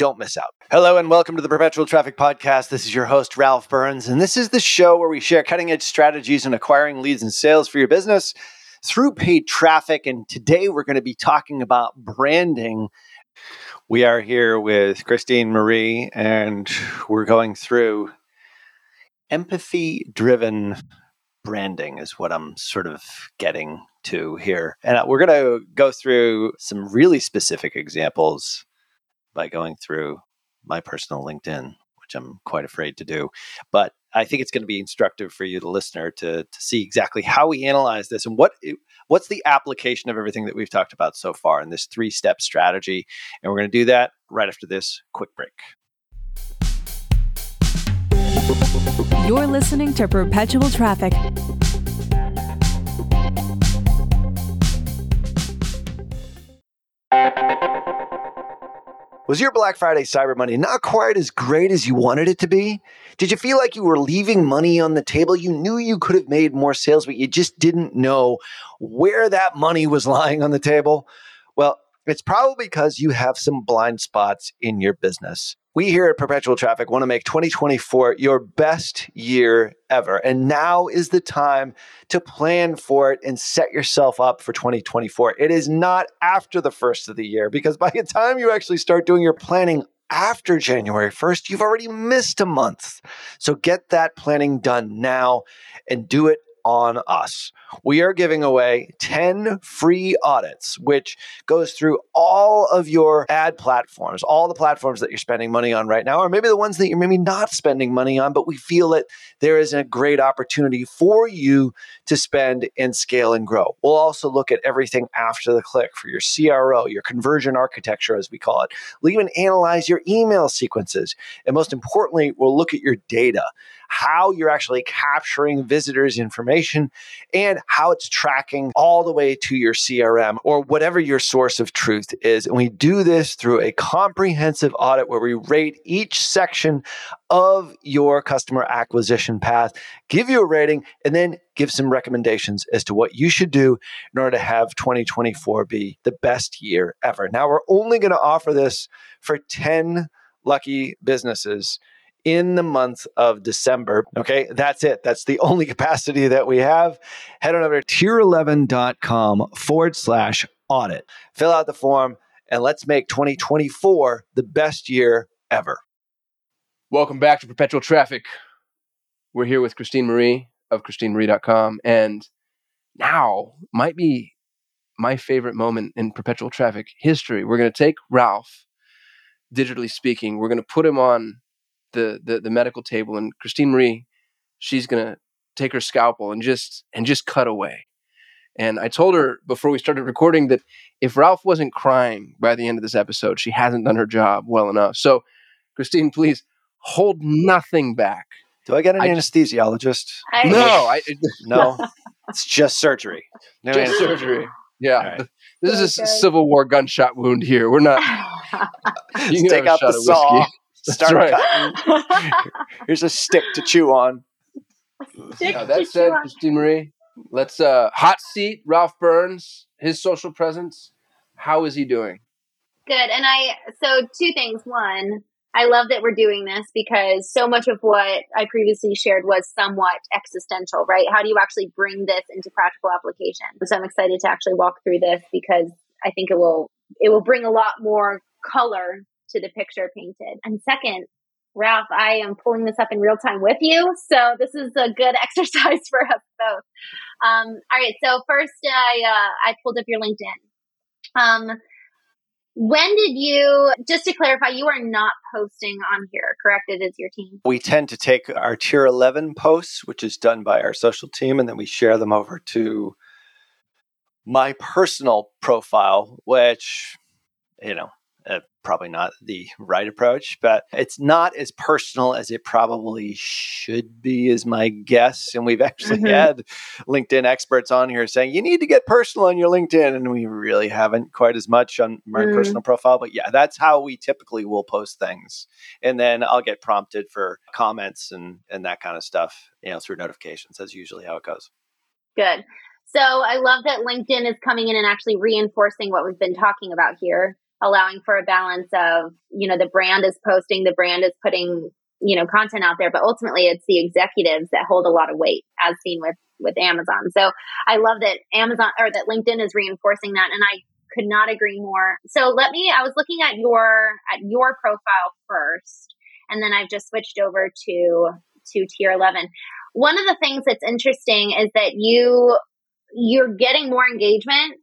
don't miss out. Hello and welcome to the Perpetual Traffic Podcast. This is your host, Ralph Burns, and this is the show where we share cutting edge strategies in acquiring leads and sales for your business through paid traffic. And today we're going to be talking about branding. We are here with Christine Marie, and we're going through empathy driven branding, is what I'm sort of getting to here. And uh, we're going to go through some really specific examples by going through my personal LinkedIn, which I'm quite afraid to do. But I think it's going to be instructive for you, the listener, to, to see exactly how we analyze this and what what's the application of everything that we've talked about so far in this three step strategy. And we're going to do that right after this quick break. You're listening to Perpetual Traffic. Was your Black Friday Cyber Monday not quite as great as you wanted it to be? Did you feel like you were leaving money on the table? You knew you could have made more sales, but you just didn't know where that money was lying on the table? It's probably because you have some blind spots in your business. We here at Perpetual Traffic want to make 2024 your best year ever. And now is the time to plan for it and set yourself up for 2024. It is not after the first of the year because by the time you actually start doing your planning after January 1st, you've already missed a month. So get that planning done now and do it on us. We are giving away 10 free audits, which goes through all of your ad platforms, all the platforms that you're spending money on right now, or maybe the ones that you're maybe not spending money on, but we feel that there is a great opportunity for you to spend and scale and grow. We'll also look at everything after the click for your CRO, your conversion architecture, as we call it. We'll even analyze your email sequences. And most importantly, we'll look at your data how you're actually capturing visitors' information and how it's tracking all the way to your CRM or whatever your source of truth is. And we do this through a comprehensive audit where we rate each section of your customer acquisition path, give you a rating, and then give some recommendations as to what you should do in order to have 2024 be the best year ever. Now, we're only going to offer this for 10 lucky businesses in the month of December. Okay, that's it. That's the only capacity that we have. Head on over to tier11.com forward slash audit. Fill out the form and let's make 2024 the best year ever. Welcome back to Perpetual Traffic. We're here with Christine Marie of ChristineMarie.com. And now might be my favorite moment in Perpetual Traffic history. We're going to take Ralph, digitally speaking, we're going to put him on the the, the medical table, and Christine Marie, she's gonna take her scalpel and just and just cut away. And I told her before we started recording that if Ralph wasn't crying by the end of this episode, she hasn't done her job well enough. So, Christine, please hold nothing back. Do I get an I anesthesiologist? I, no, I, no, it's just surgery. No just surgery. Yeah, right. this is a Civil War gunshot wound here. We're not. you take out the saw. Start right. Here's a stick to chew on. Stick Now, to that chew said, on. Christine Marie, let's uh hot seat Ralph Burns, his social presence. How is he doing? Good. And I, so two things. One, I love that we're doing this because so much of what I previously shared was somewhat existential, right? How do you actually bring this into practical application? So I'm excited to actually walk through this because I think it will, it will bring a lot more color to the picture painted. And second, Ralph, I am pulling this up in real time with you. So this is a good exercise for us both. Um, all right. So first, I, uh, I pulled up your LinkedIn. Um, when did you, just to clarify, you are not posting on here, correct? It is your team. We tend to take our tier 11 posts, which is done by our social team, and then we share them over to my personal profile, which, you know, uh, probably not the right approach, but it's not as personal as it probably should be, is my guess. And we've actually Mhm. had LinkedIn experts on here saying you need to get personal on your LinkedIn, and we really haven't quite as much on my Mm. personal profile. But yeah, that's how we typically will post things, and then I'll get prompted for comments and and that kind of stuff, you know, through notifications. That's usually how it goes. Good. So I love that LinkedIn is coming in and actually reinforcing what we've been talking about here, allowing for a balance of, you know, the brand is posting, the brand is putting, you know, content out there, but ultimately it's the executives that hold a lot of weight as seen with with Amazon. So I love that Amazon or that LinkedIn is reinforcing that and I could not agree more. So let me I was looking at your at your profile first and then I've just switched over to to tier 11 one of the things that's interesting is that you you're getting more engagement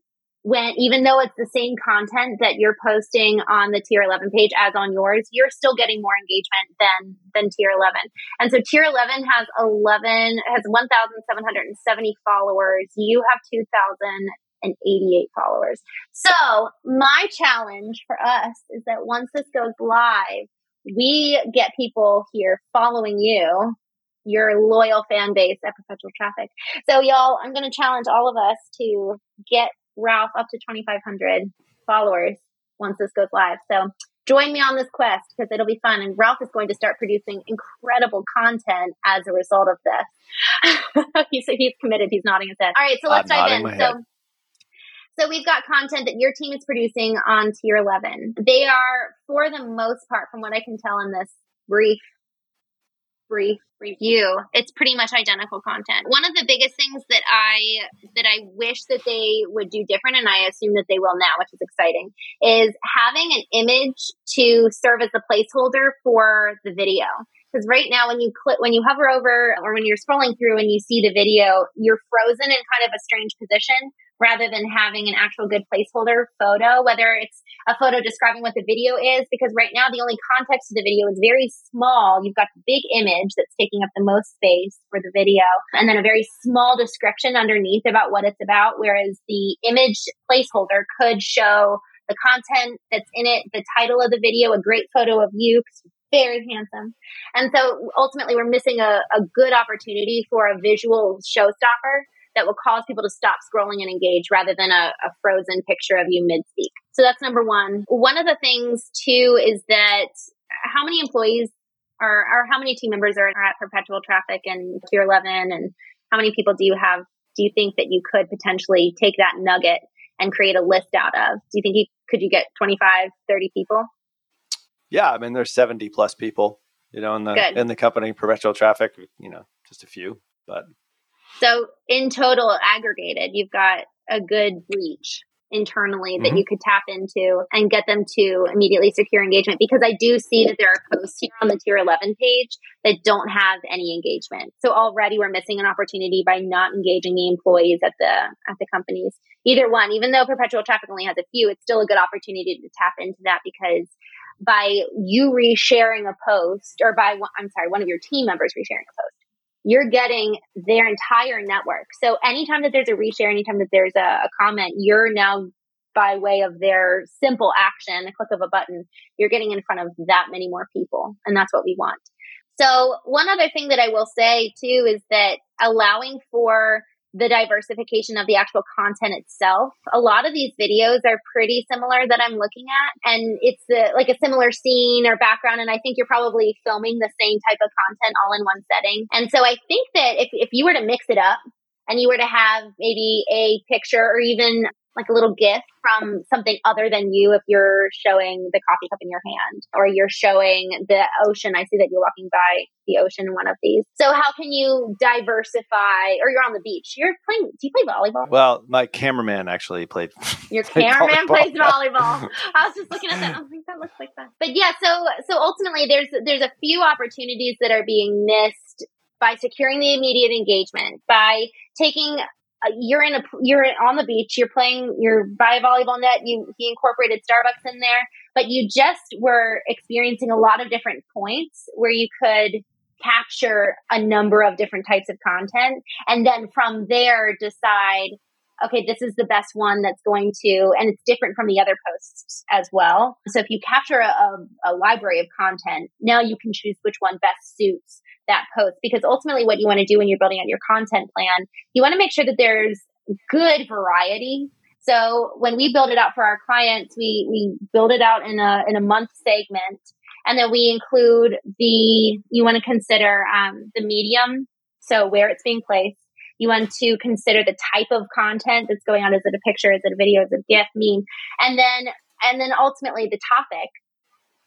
when even though it's the same content that you're posting on the tier 11 page as on yours you're still getting more engagement than than tier 11 and so tier 11 has 11 has 1770 followers. You have 2088 followers. So my challenge for us is that once this goes live we get people here following you your loyal fan base at Perpetual Traffic. So, y'all, I'm going to challenge all of us to get Ralph up to 2,500 followers once this goes live. So, join me on this quest because it'll be fun. And Ralph is going to start producing incredible content as a result of this. he's, he's committed. He's nodding his head. All right, so let's I'm dive in. So, so we've got content that your team is producing on tier 11. They are, for the most part, from what I can tell in this brief brief review, it's pretty much identical content. One of the biggest things that I that I wish that they would do different, and I assume that they will now, which is exciting, is having an image to serve as the placeholder for the video. Because right now, when you click, when you hover over, or when you're scrolling through and you see the video, you're frozen in kind of a strange position rather than having an actual good placeholder photo, whether it's a photo describing what the video is, because right now the only context of the video is very small. You've got the big image that's taking up the most space for the video, and then a very small description underneath about what it's about, whereas the image placeholder could show the content that's in it, the title of the video, a great photo of you're very handsome. And so ultimately, we're missing a, a good opportunity for a visual showstopper that will cause people to stop scrolling and engage rather than a, a frozen picture of you mid speak. So that's number one. One of the things too is that how many employees are, or how many team members are at Perpetual Traffic and Tier 11 and how many people do you have? Do you think that you could potentially take that nugget and create a list out of? Do you think you could you get 25, 30 people? Yeah, I mean, there's 70 plus people, you know, in the Good. in the company, perpetual traffic, you know, just a few, but So in total, aggregated, you've got a good reach internally that Mhm. you could tap into and get them to immediately secure engagement. Because I do see that there are posts here on the tier 11 page that don't have any engagement. So already we're missing an opportunity by not engaging the employees at the at the companies. Either one, even though perpetual traffic only has a few, it's still a good opportunity to tap into that because by you resharing a post or by I'm sorry, one of your team members resharing a post you're getting their entire network. So anytime that there's a reshare, anytime that there's a, a comment, you're now by way of their simple action, a click of a button, you're getting in front of that many more people. And that's what we want. So one other thing that I will say too is that allowing for the diversification of the actual content itself. A lot of these videos are pretty similar that I'm looking at, and it's the, like a similar scene or background. And I think you're probably filming the same type of content all in one setting. And so I think that if, if you were to mix it up and you were to have maybe a picture or even like a little gift from something other than you if you're showing the coffee cup in your hand or you're showing the ocean. I see that you're walking by the ocean in one of these. So how can you diversify or you're on the beach? You're playing do you play volleyball? Well, my cameraman actually played Your played cameraman volleyball. plays volleyball. I was just looking at that. I was like, that looks like fun. But yeah, so so ultimately, there's there's a few opportunities that are being missed by securing the immediate engagement by taking. Uh, you're in a you're on the beach. You're playing. You're by a volleyball net. You he incorporated Starbucks in there, but you just were experiencing a lot of different points where you could capture a number of different types of content, and then from there decide okay, this is the best one that's going to, and it's different from the other posts as well. So if you capture a, a, a, library of content, now you can choose which one best suits that post because ultimately what you want to do when you're building out your content plan, you want to make sure that there's good variety. So when we build it out for our clients, we, we build it out in a, in a month segment. And then we include the, you want to consider um, the medium. So where it's being placed you want to consider the type of content that's going on. Is it a picture? Is it a video? Is it a GIF, meme? And then, and then ultimately the topic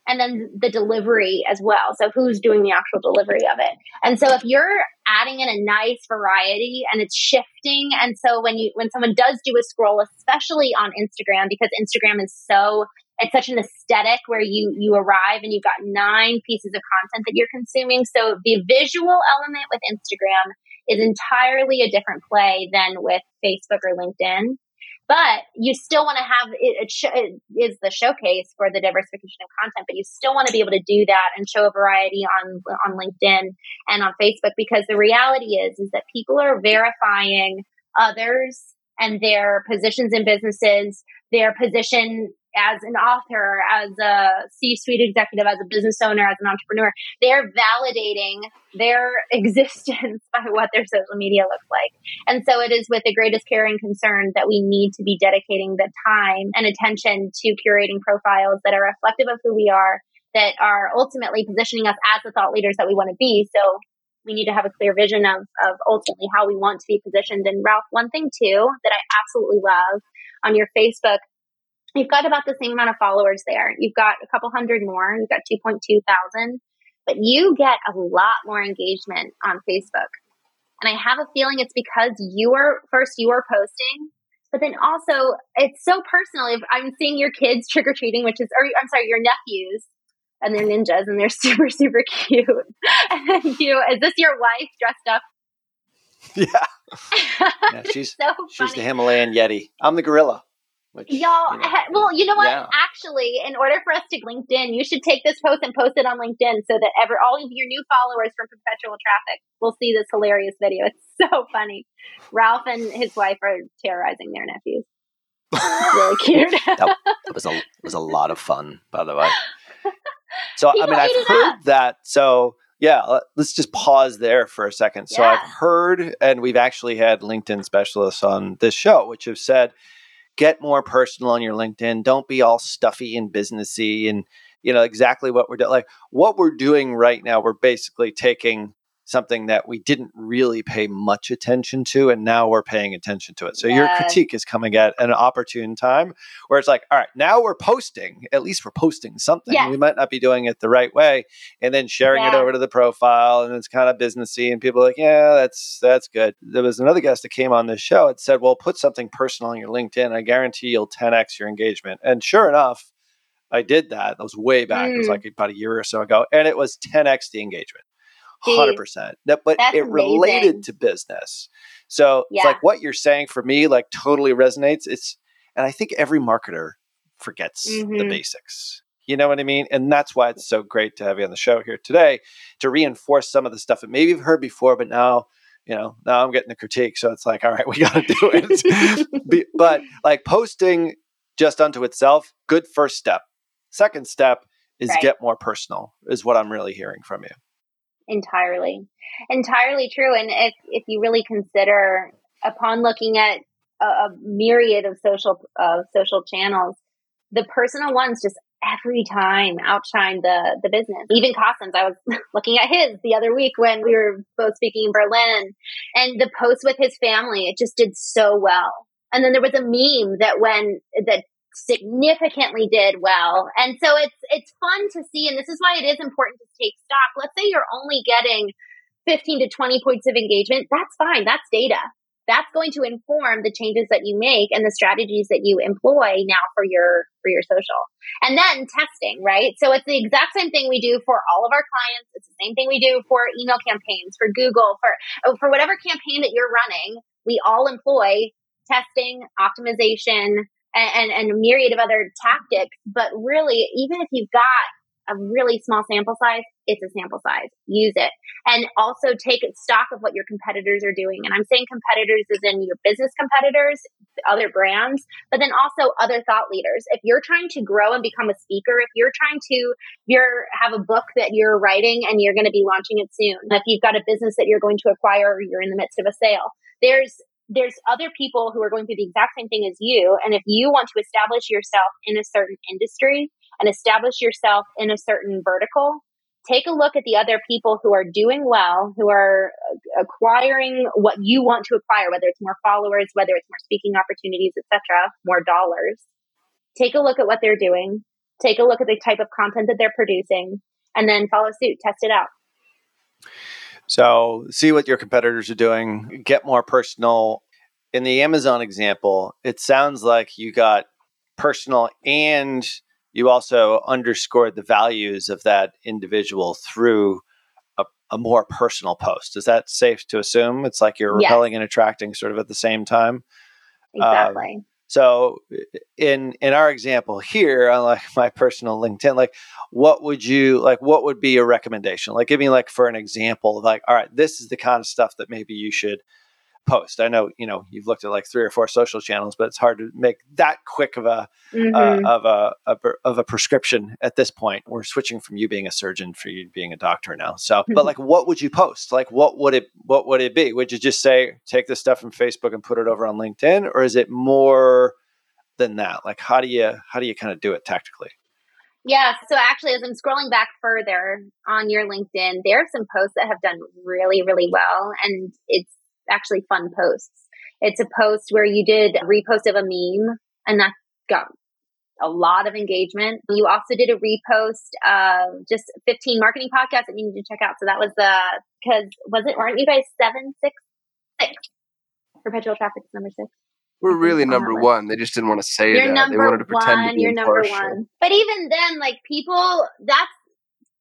and then the delivery as well. So who's doing the actual delivery of it? And so if you're adding in a nice variety and it's shifting, and so when you when someone does do a scroll, especially on Instagram, because Instagram is so it's such an aesthetic where you you arrive and you've got nine pieces of content that you're consuming. So the visual element with Instagram is entirely a different play than with Facebook or LinkedIn. But you still want to have it, it, sh- it is the showcase for the diversification of content, but you still want to be able to do that and show a variety on on LinkedIn and on Facebook because the reality is is that people are verifying others and their positions in businesses, their position as an author, as a C suite executive, as a business owner, as an entrepreneur, they're validating their existence by what their social media looks like. And so it is with the greatest care and concern that we need to be dedicating the time and attention to curating profiles that are reflective of who we are, that are ultimately positioning us as the thought leaders that we want to be. So we need to have a clear vision of, of ultimately how we want to be positioned. And Ralph, one thing too that I absolutely love on your Facebook You've got about the same amount of followers there. You've got a couple hundred more. You've got 2.2 thousand, but you get a lot more engagement on Facebook. And I have a feeling it's because you are first you are posting, but then also it's so personal. If I'm seeing your kids trick or treating, which is, or I'm sorry, your nephews, and they're ninjas and they're super super cute. and then you, is this your wife dressed up? Yeah. yeah she's so she's the Himalayan Yeti. I'm the gorilla. Which, Y'all, you know, well, you know what? yeah. Actually, in order for us to LinkedIn, you should take this post and post it on LinkedIn so that ever all of your new followers from Perpetual Traffic will see this hilarious video. It's so funny. Ralph and his wife are terrorizing their nephews. Really cute. that, was a was a lot of fun, by the way. So People I mean, I've heard up. that. So yeah, let- let's just pause there for a second. So Yeah. I've heard, and we've actually had LinkedIn specialists on this show, which have said, get more personal on your LinkedIn. Don't be all stuffy and businessy, and you know exactly what we're doing. Like what we're doing right now, we're basically taking something that we didn't really pay much attention to and now we're paying attention to it. So your critique is coming at an opportune time where it's like all right now we're posting. At least we're posting something. Yes. we might not be doing it the right way and then sharing it over to the profile and it's kind of businessy and people are like yeah that's that's good. There was another guest that came on this show and said well put something personal on your linkedin. I guarantee you'll 10x your engagement. And sure enough i did that. That was way back. It was Mm. like about a year or so ago and it was 10x the engagement. Hundred percent. That, but it related amazing. to business. So Yeah. it's like what you're saying for me, like totally resonates. It's, and I think every marketer forgets the Mhm. basics. You know what I mean? And that's why it's so great to have you on the show here today to reinforce some of the stuff that maybe you've heard before, but now, you know, now I'm getting the critique. So it's like, all right, we got to do it. But like posting just unto itself, good first step. Second step is Right. get more personal, is what I'm really hearing from you. Entirely entirely true and if if you really consider upon looking at a, a myriad of social uh, social channels, the personal ones just every time outshine the the business. Even Kasim's, I was looking at his the other week when we were both speaking in Berlin, and the post with his family, it just did so well. And then there was a meme that when that significantly did well. And so it's it's fun to see and this is why it is important to take stock. Let's say you're only getting 15 to 20 points of engagement, that's fine. That's data that's going to inform the changes that you make and the strategies that you employ now for your for your social and then testing right so it's the exact same thing we do for all of our clients it's the same thing we do for email campaigns for google for oh, for whatever campaign that you're running we all employ testing optimization and, and, and a myriad of other tactics but really even if you've got a really small sample size, it's a sample size. Use it. And also take stock of what your competitors are doing. And I'm saying competitors is in your business competitors, other brands, but then also other thought leaders. If you're trying to grow and become a speaker, if you're trying to, you're have a book that you're writing and you're going to be launching it soon. If you've got a business that you're going to acquire or you're in the midst of a sale, there's there's other people who are going through the exact same thing as you. And if you want to establish yourself in a certain industry, and establish yourself in a certain vertical, take a look at the other people who are doing well, who are acquiring what you want to acquire, whether it's more followers, whether it's more speaking opportunities, etc., more dollars. Take a look at what they're doing. Take a look at the type of content that they're producing and then follow suit, test it out. So, see what your competitors are doing, get more personal. In the Amazon example, it sounds like you got personal and you also underscored the values of that individual through a, a more personal post. Is that safe to assume? It's like you're yes. repelling and attracting sort of at the same time. Exactly. Um, so in in our example here, on like my personal LinkedIn, like what would you like? What would be a recommendation? Like, give me like for an example of like, all right, this is the kind of stuff that maybe you should post. I know you know you've looked at like three or four social channels, but it's hard to make that quick of a uh, mm-hmm. uh, of a, a, of a prescription at this point. We're switching from you being a surgeon for you being a doctor now. So, but like, what would you post? Like, what would it what would it be? Would you just say take this stuff from Facebook and put it over on LinkedIn, or is it more than that? Like, how do you how do you kind of do it tactically? Yeah. So actually, as I'm scrolling back further on your LinkedIn, there are some posts that have done really, really well. And it's actually fun posts. It's a post where you did a repost of a meme and that got a lot of engagement. You also did a repost of just 15 marketing podcasts that you need to check out. So that was the, cause was it, weren't you guys seven, six, six? Perpetual traffic is number six. We're really number one. They just didn't want to say you're that. They wanted to pretend one, to be You're number one. But even then, like people, that's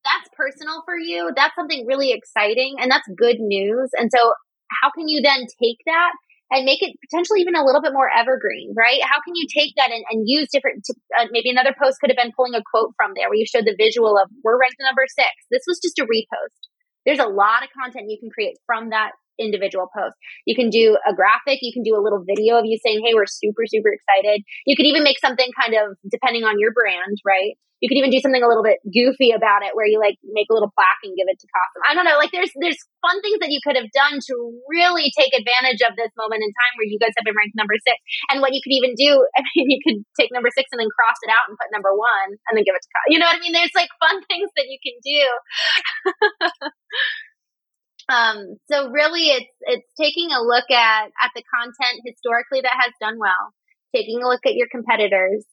that's personal for you. That's something really exciting, and that's good news. And so how can you then take that and make it potentially even a little bit more evergreen, right? How can you take that and, and use different, uh, maybe another post could have been pulling a quote from there where you showed the visual of, we're ranked number six. This was just a repost. There's a lot of content you can create from that individual post. You can do a graphic, you can do a little video of you saying, Hey, we're super, super excited. You could even make something kind of depending on your brand, right? You could even do something a little bit goofy about it where you like make a little plaque and give it to Kasim. I don't know. Like there's there's fun things that you could have done to really take advantage of this moment in time where you guys have been ranked number six. And what you could even do, I mean, you could take number six and then cross it out and put number one and then give it to Kasim. You know what I mean? There's like fun things that you can do. Um, so really it's, it's taking a look at, at the content historically that has done well, taking a look at your competitors,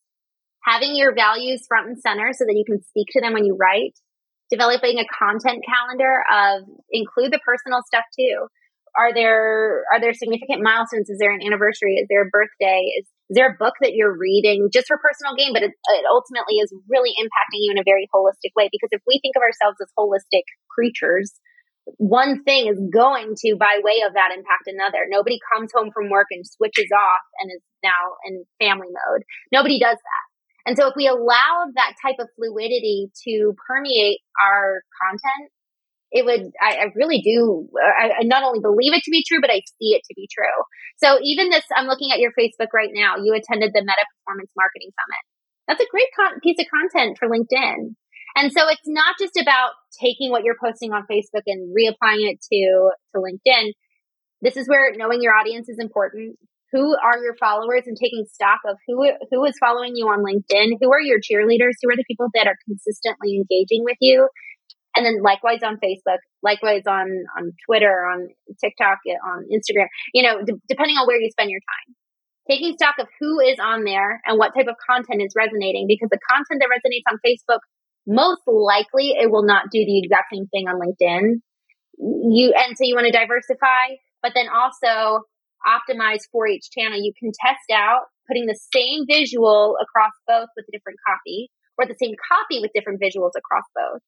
having your values front and center so that you can speak to them when you write, developing a content calendar of include the personal stuff too. Are there, are there significant milestones? Is there an anniversary? Is there a birthday? Is, is there a book that you're reading just for personal gain, but it, it ultimately is really impacting you in a very holistic way? Because if we think of ourselves as holistic creatures, one thing is going to, by way of that, impact another. Nobody comes home from work and switches off and is now in family mode. Nobody does that. And so if we allow that type of fluidity to permeate our content, it would, I, I really do, I, I, not only believe it to be true, but I see it to be true. So even this, I'm looking at your Facebook right now. You attended the Meta Performance Marketing Summit. That's a great con- piece of content for LinkedIn. And so it's not just about taking what you're posting on Facebook and reapplying it to, to LinkedIn. This is where knowing your audience is important. Who are your followers and taking stock of who who is following you on LinkedIn? Who are your cheerleaders? Who are the people that are consistently engaging with you? And then likewise on Facebook, likewise on on Twitter, on TikTok, on Instagram. You know, d- depending on where you spend your time taking stock of who is on there and what type of content is resonating because the content that resonates on Facebook, most likely it will not do the exact same thing on LinkedIn. You, and so you want to diversify, but then also optimize for each channel. You can test out putting the same visual across both with a different copy or the same copy with different visuals across both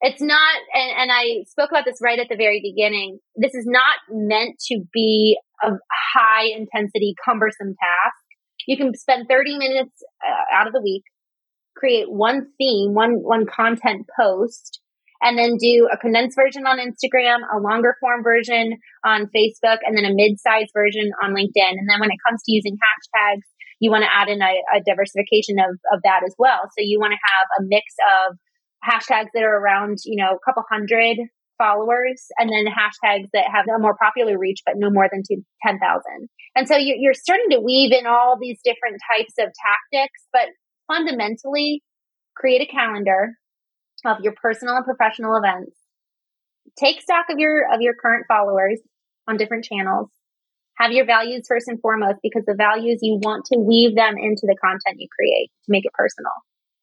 it's not and, and i spoke about this right at the very beginning this is not meant to be a high intensity cumbersome task you can spend 30 minutes uh, out of the week create one theme one one content post and then do a condensed version on instagram a longer form version on facebook and then a mid-sized version on linkedin and then when it comes to using hashtags you want to add in a, a diversification of, of that as well so you want to have a mix of hashtags that are around, you know, a couple hundred followers and then hashtags that have a more popular reach, but no more than 10,000. And so you're, you're starting to weave in all these different types of tactics, but fundamentally create a calendar of your personal and professional events. Take stock of your, of your current followers on different channels. Have your values first and foremost because the values you want to weave them into the content you create to make it personal.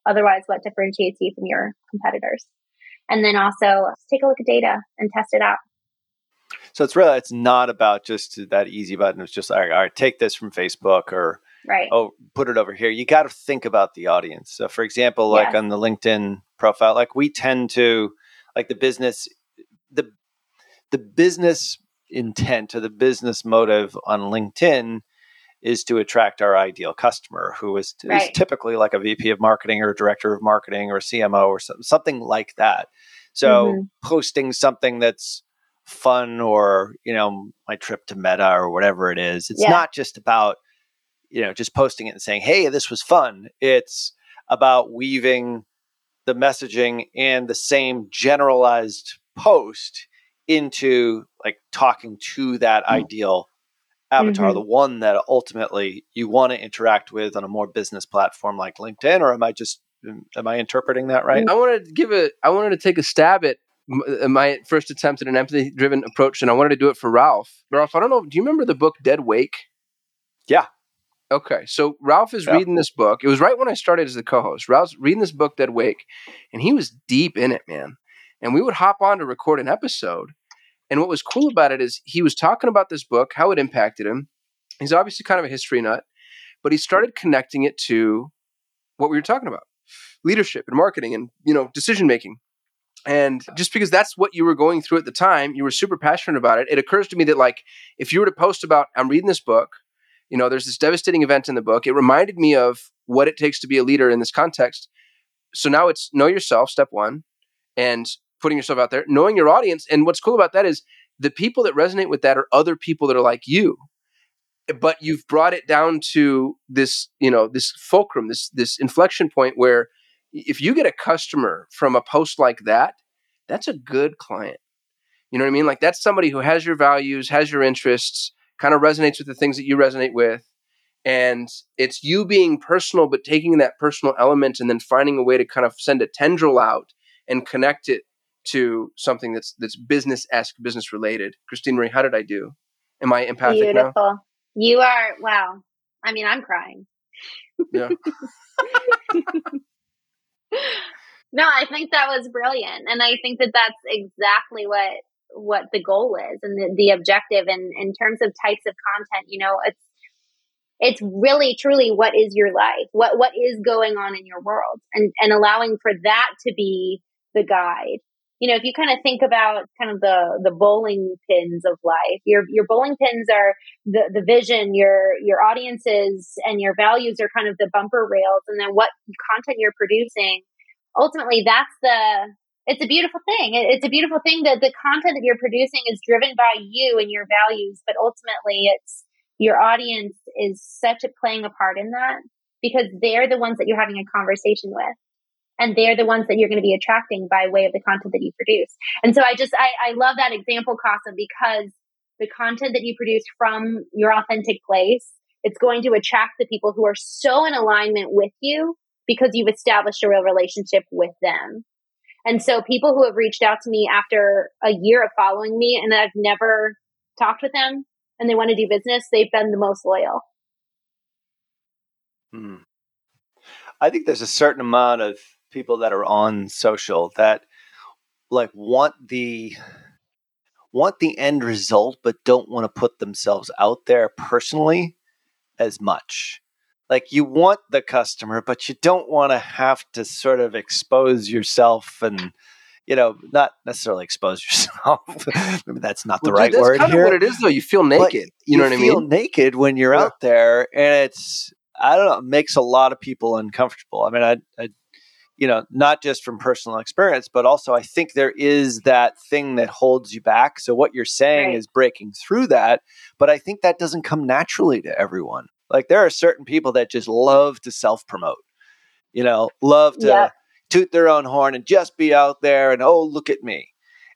Otherwise, what differentiates you from your competitors? And then also take a look at data and test it out. So it's really it's not about just that easy button. It's just right, all right take this from Facebook or right. oh put it over here. You got to think about the audience. So for example, like yes. on the LinkedIn profile, like we tend to like the business the the business intent or the business motive on LinkedIn is to attract our ideal customer who is, right. is, typically like a VP of marketing or a director of marketing or a CMO or something like that. So mm-hmm. posting something that's fun or, you know, my trip to Meta or whatever it is, it's yeah. not just about, you know, just posting it and saying, hey, this was fun. It's about weaving the messaging and the same generalized post into like talking to that mm-hmm. ideal avatar, mm-hmm. the one that ultimately you want to interact with on a more business platform like LinkedIn, or am I just am I interpreting that right? I wanted to give it i wanted to take a stab at uh, my first attempt at an empathy driven approach, and I wanted to do it for Ralph. Ralph, I don't know. Do you remember the book Dead Wake? Yeah. Okay, so Ralph is yeah. reading this book. It was right when I started as the co-host. Ralph's reading this book, Dead Wake, and he was deep in it, man. And we would hop on to record an episode, and what was cool about it is he was talking about this book, how it impacted him. He's obviously kind of a history nut, but he started connecting it to what we were talking about leadership and marketing and you know decision making and just because that's what you were going through at the time you were super passionate about it it occurs to me that like if you were to post about i'm reading this book you know there's this devastating event in the book it reminded me of what it takes to be a leader in this context so now it's know yourself step one and putting yourself out there, knowing your audience. And what's cool about that is the people that resonate with that are other people that are like you. But you've brought it down to this, you know, this fulcrum, this this inflection point where if you get a customer from a post like that, that's a good client. You know what I mean? Like that's somebody who has your values, has your interests, kind of resonates with the things that you resonate with. And it's you being personal, but taking that personal element and then finding a way to kind of send a tendril out and connect it to something that's that's business esque, business related. Christine Marie, how did I do? Am I empathic Beautiful. now? You are. Wow. I mean, I'm crying. Yeah. no, I think that was brilliant, and I think that that's exactly what what the goal is and the, the objective. And in terms of types of content, you know, it's it's really truly what is your life what what is going on in your world and and allowing for that to be the guide you know, if you kind of think about kind of the the bowling pins of life, your your bowling pins are the the vision, your your audiences and your values are kind of the bumper rails, and then what content you're producing. Ultimately, that's the it's a beautiful thing. It's a beautiful thing that the content that you're producing is driven by you and your values, but ultimately, it's your audience is such a playing a part in that because they're the ones that you're having a conversation with and they're the ones that you're going to be attracting by way of the content that you produce. And so I just I, I love that example, Casa, because the content that you produce from your authentic place, it's going to attract the people who are so in alignment with you because you've established a real relationship with them. And so people who have reached out to me after a year of following me and I've never talked with them and they want to do business, they've been the most loyal. Hmm. I think there's a certain amount of people that are on social that like want the want the end result but don't want to put themselves out there personally as much like you want the customer but you don't want to have to sort of expose yourself and you know not necessarily expose yourself maybe that's not the Well, right dude, word here what it is, though. You feel naked. You, know what I feel mean? naked when you're Yeah. out there and it's i don't know it makes a lot of people uncomfortable i mean I, I you know not just from personal experience but also i think there is that thing that holds you back so what you're saying Right. is breaking through that but i think that doesn't come naturally to everyone like there are certain people that just love to self promote you know love to Yeah. toot their own horn and just be out there and oh look at me.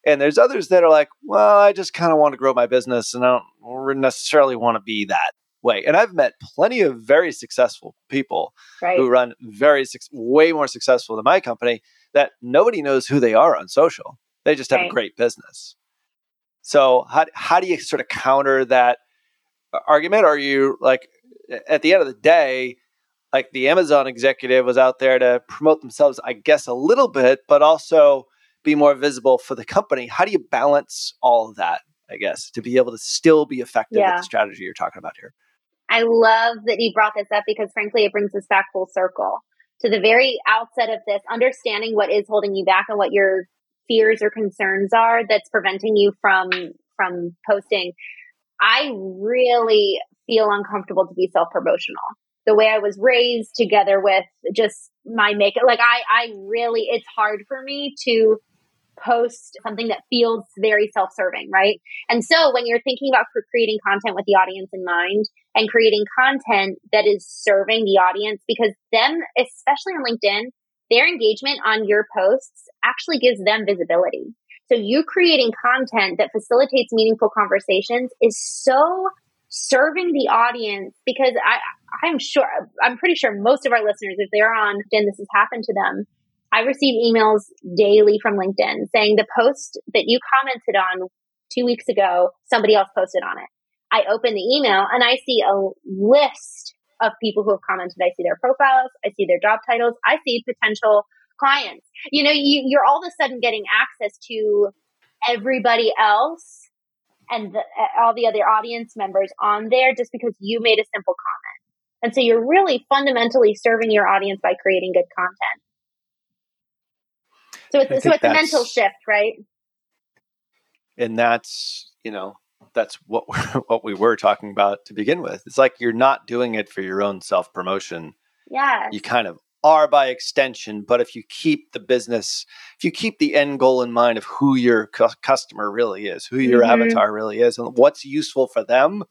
And there's others that are like well i just kind of want to grow my business and i don't necessarily want to be that way. And i've met plenty of very successful people Right. who run very way more successful than my company that nobody knows who they are on social. They just have a great business. So how, how do you sort of counter that argument? Are you like at the end of the day like the amazon executive was out there to promote themselves i guess a little bit but also be more visible for the company how do you balance all of that i guess to be able to still be effective at Yeah. the strategy you're talking about here I love that you brought this up because frankly, it brings us back full circle to the very outset of this, understanding what is holding you back and what your fears or concerns are that's preventing you from, from posting. I really feel uncomfortable to be self promotional. The way I was raised together with just my makeup, like I, I really, it's hard for me to post something that feels very self serving, right? And so when you're thinking about creating content with the audience in mind and creating content that is serving the audience, because them, especially on LinkedIn, their engagement on your posts actually gives them visibility. So you creating content that facilitates meaningful conversations is so serving the audience because I, I'm sure, I'm pretty sure most of our listeners, if they're on LinkedIn, this has happened to them. I receive emails daily from LinkedIn saying the post that you commented on two weeks ago, somebody else posted on it. I open the email and I see a list of people who have commented. I see their profiles, I see their job titles, I see potential clients. You know, you, you're all of a sudden getting access to everybody else and the, all the other audience members on there just because you made a simple comment. And so you're really fundamentally serving your audience by creating good content. So it's, so it's a mental shift, right? and that's you know that's what we're, what we were talking about to begin with it's like you're not doing it for your own self promotion Yeah. you kind of are by extension but if you keep the business if you keep the end goal in mind of who your cu- customer really is who your Mhm. avatar really is and what's useful for them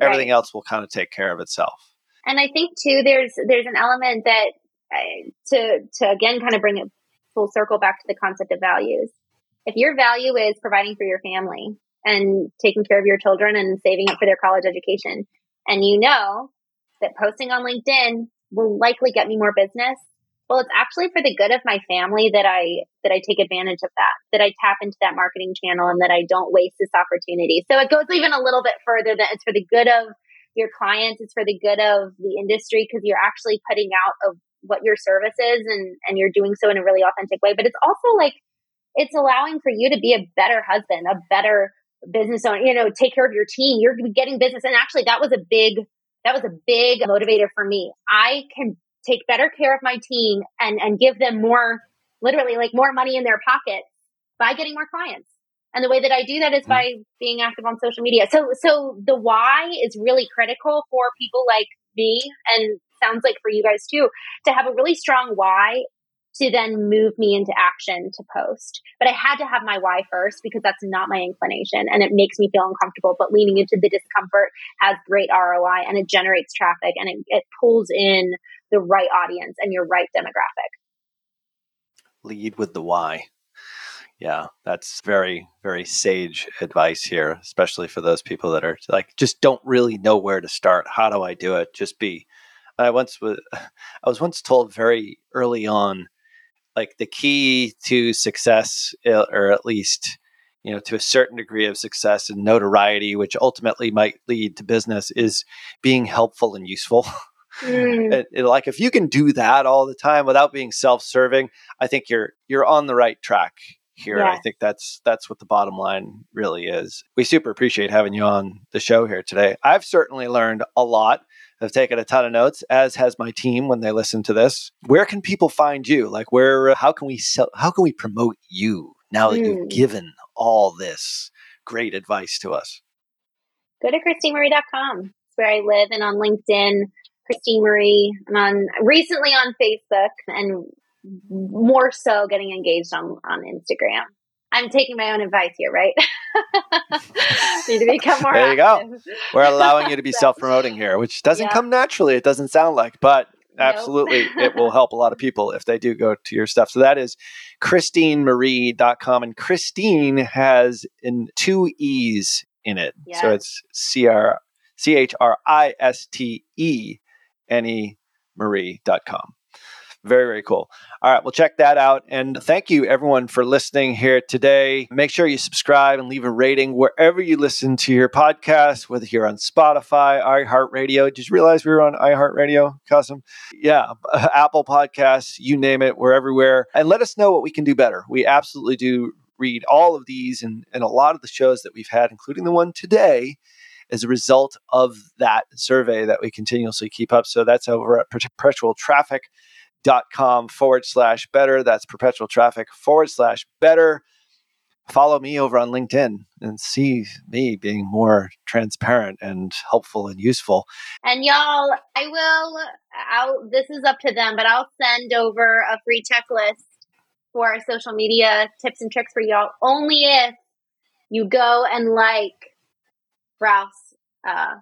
everything else will kind of take care of itself And I think too, there's there's an element that uh, to to again kind of bring it full circle back to the concept of values. If your value is providing for your family and taking care of your children and saving up for their college education, and you know that posting on LinkedIn will likely get me more business, well, it's actually for the good of my family that I that I take advantage of that, that I tap into that marketing channel, and that I don't waste this opportunity. So it goes even a little bit further. That it's for the good of your clients it's for the good of the industry because you're actually putting out of what your service is and and you're doing so in a really authentic way but it's also like it's allowing for you to be a better husband a better business owner you know take care of your team you're getting business and actually that was a big that was a big motivator for me. I can take better care of my team and and give them more literally like more money in their pocket by getting more clients. And the way that I do that is mm-hmm. by being active on social media. So, so the why is really critical for people like me and sounds like for you guys too, to have a really strong why to then move me into action to post. But I had to have my why first because that's not my inclination and it makes me feel uncomfortable. But leaning into the discomfort has great ROI and it generates traffic and it, it pulls in the right audience and your right demographic. lead with the why Yeah, that's very, very sage advice here, especially for those people that are like just don't really know where to start. How do I do it? Just be. I once was, I was once told very early on, like the key to success, or at least you know to a certain degree of success and notoriety, which ultimately might lead to business, is being helpful and useful. Mm. it, it, like if you can do that all the time without being self-serving, I think you're you're on the right track here. Yeah. I think that's that's what the bottom line really is. We super appreciate having you on the show here today. I've certainly learned a lot. I've taken a ton of notes, as has my team when they listen to this. Where can people find you? Like where how can we sell how can we promote you now that mm. you've given all this great advice to us? Go to christenemarie.com. It's where I live and on LinkedIn. Christene Marie. I'm on recently on Facebook and more so getting engaged on on Instagram. I'm taking my own advice here, right? Need to become more. There you active. go. We're allowing you to be so, self-promoting here, which doesn't yeah. come naturally. It doesn't sound like, but absolutely nope. it will help a lot of people if they do go to your stuff. So that is christenemarie.com and Christene has in two E's in it. Yes. So it's C R C H R I S T E N E Marie.com. Very, very cool. All right, well, check that out. And thank you, everyone, for listening here today. Make sure you subscribe and leave a rating wherever you listen to your podcast, whether you're on Spotify, iHeartRadio. Just realize we were on iHeartRadio, Kasim. Yeah, Apple Podcasts, you name it, we're everywhere. And let us know what we can do better. We absolutely do read all of these and, and a lot of the shows that we've had, including the one today as a result of that survey that we continuously keep up. So that's over at Perpetual Traffic dot com forward slash better. That's perpetual traffic forward slash better. Follow me over on LinkedIn and see me being more transparent and helpful and useful. And y'all, I will, I'll, this is up to them, but I'll send over a free checklist for social media tips and tricks for y'all only if you go and like Ralph's uh,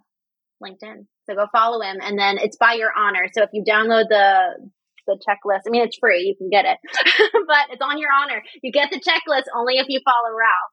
LinkedIn. So go follow him, and then it's by your honor. So if you download the the checklist, I mean it's free, you can get it, but it's on your honor. You get the checklist only if you follow Ralph.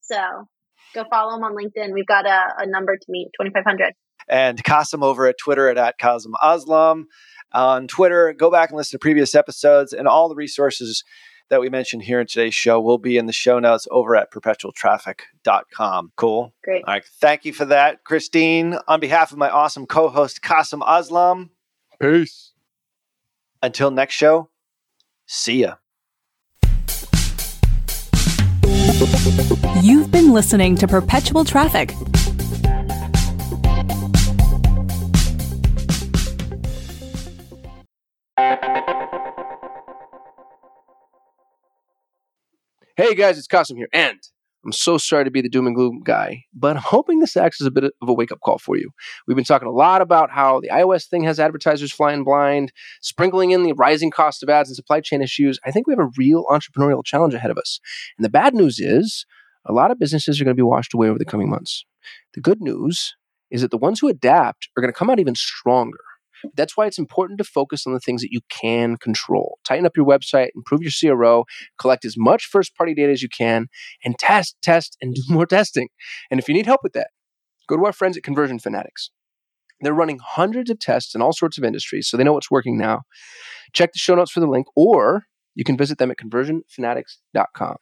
So go follow him on LinkedIn. We've got a, a number to meet, twenty five hundred. And Kasim over at Twitter at, at Kasim Aslam on Twitter. Go back and listen to previous episodes and all the resources that we mentioned here in today's show will be in the show notes over at perpetualtraffic.com. Cool. Great. All right. Thank you for that, Christene. On behalf of my awesome co host, Kasim Aslam. Peace. Until next show, see ya. You've been listening to Perpetual Traffic. Hey guys, it's Kasim here, and I'm so sorry to be the doom and gloom guy, but I'm hoping this acts as a bit of a wake up call for you. We've been talking a lot about how the iOS thing has advertisers flying blind, sprinkling in the rising cost of ads and supply chain issues. I think we have a real entrepreneurial challenge ahead of us. And the bad news is a lot of businesses are going to be washed away over the coming months. The good news is that the ones who adapt are going to come out even stronger. That's why it's important to focus on the things that you can control. Tighten up your website, improve your CRO, collect as much first party data as you can, and test, test, and do more testing. And if you need help with that, go to our friends at Conversion Fanatics. They're running hundreds of tests in all sorts of industries, so they know what's working now. Check the show notes for the link, or you can visit them at conversionfanatics.com.